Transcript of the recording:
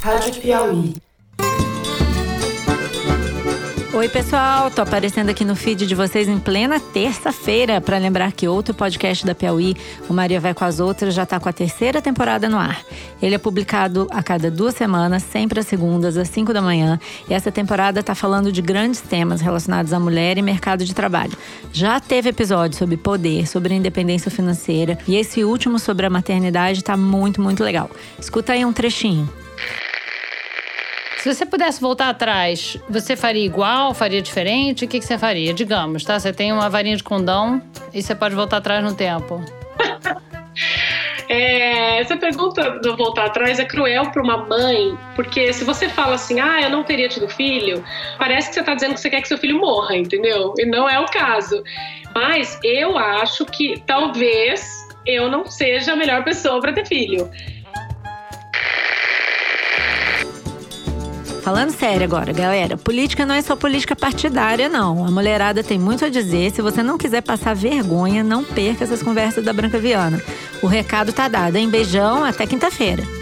Rádio Piauí. Oi, pessoal, tô aparecendo aqui no feed de vocês em plena terça-feira para lembrar que outro podcast da Piauí, o Maria Vai com as Outras, já tá com a terceira temporada no ar. Ele é publicado a cada duas semanas, sempre às segundas, às 5 da manhã, e essa temporada tá falando de grandes temas relacionados à mulher e mercado de trabalho. Já teve episódio sobre poder, sobre independência financeira, e esse último sobre a maternidade tá muito, muito legal. Escuta aí um trechinho. Se você pudesse voltar atrás, você faria igual, faria diferente? O que, que você faria? Digamos, tá? Você tem uma varinha de condão e você pode voltar atrás no tempo. É, essa pergunta do voltar atrás é cruel para uma mãe, porque se você fala assim, ah, eu não teria tido filho, parece que você está dizendo que você quer que seu filho morra, entendeu? E não é o caso. Mas eu acho que talvez eu não seja a melhor pessoa para ter filho. Falando sério agora, galera, política não é só política partidária, não. A mulherada tem muito a dizer. Se você não quiser passar vergonha, não perca essas conversas da Branca Viana. O recado tá dado, hein? Beijão, até quinta-feira.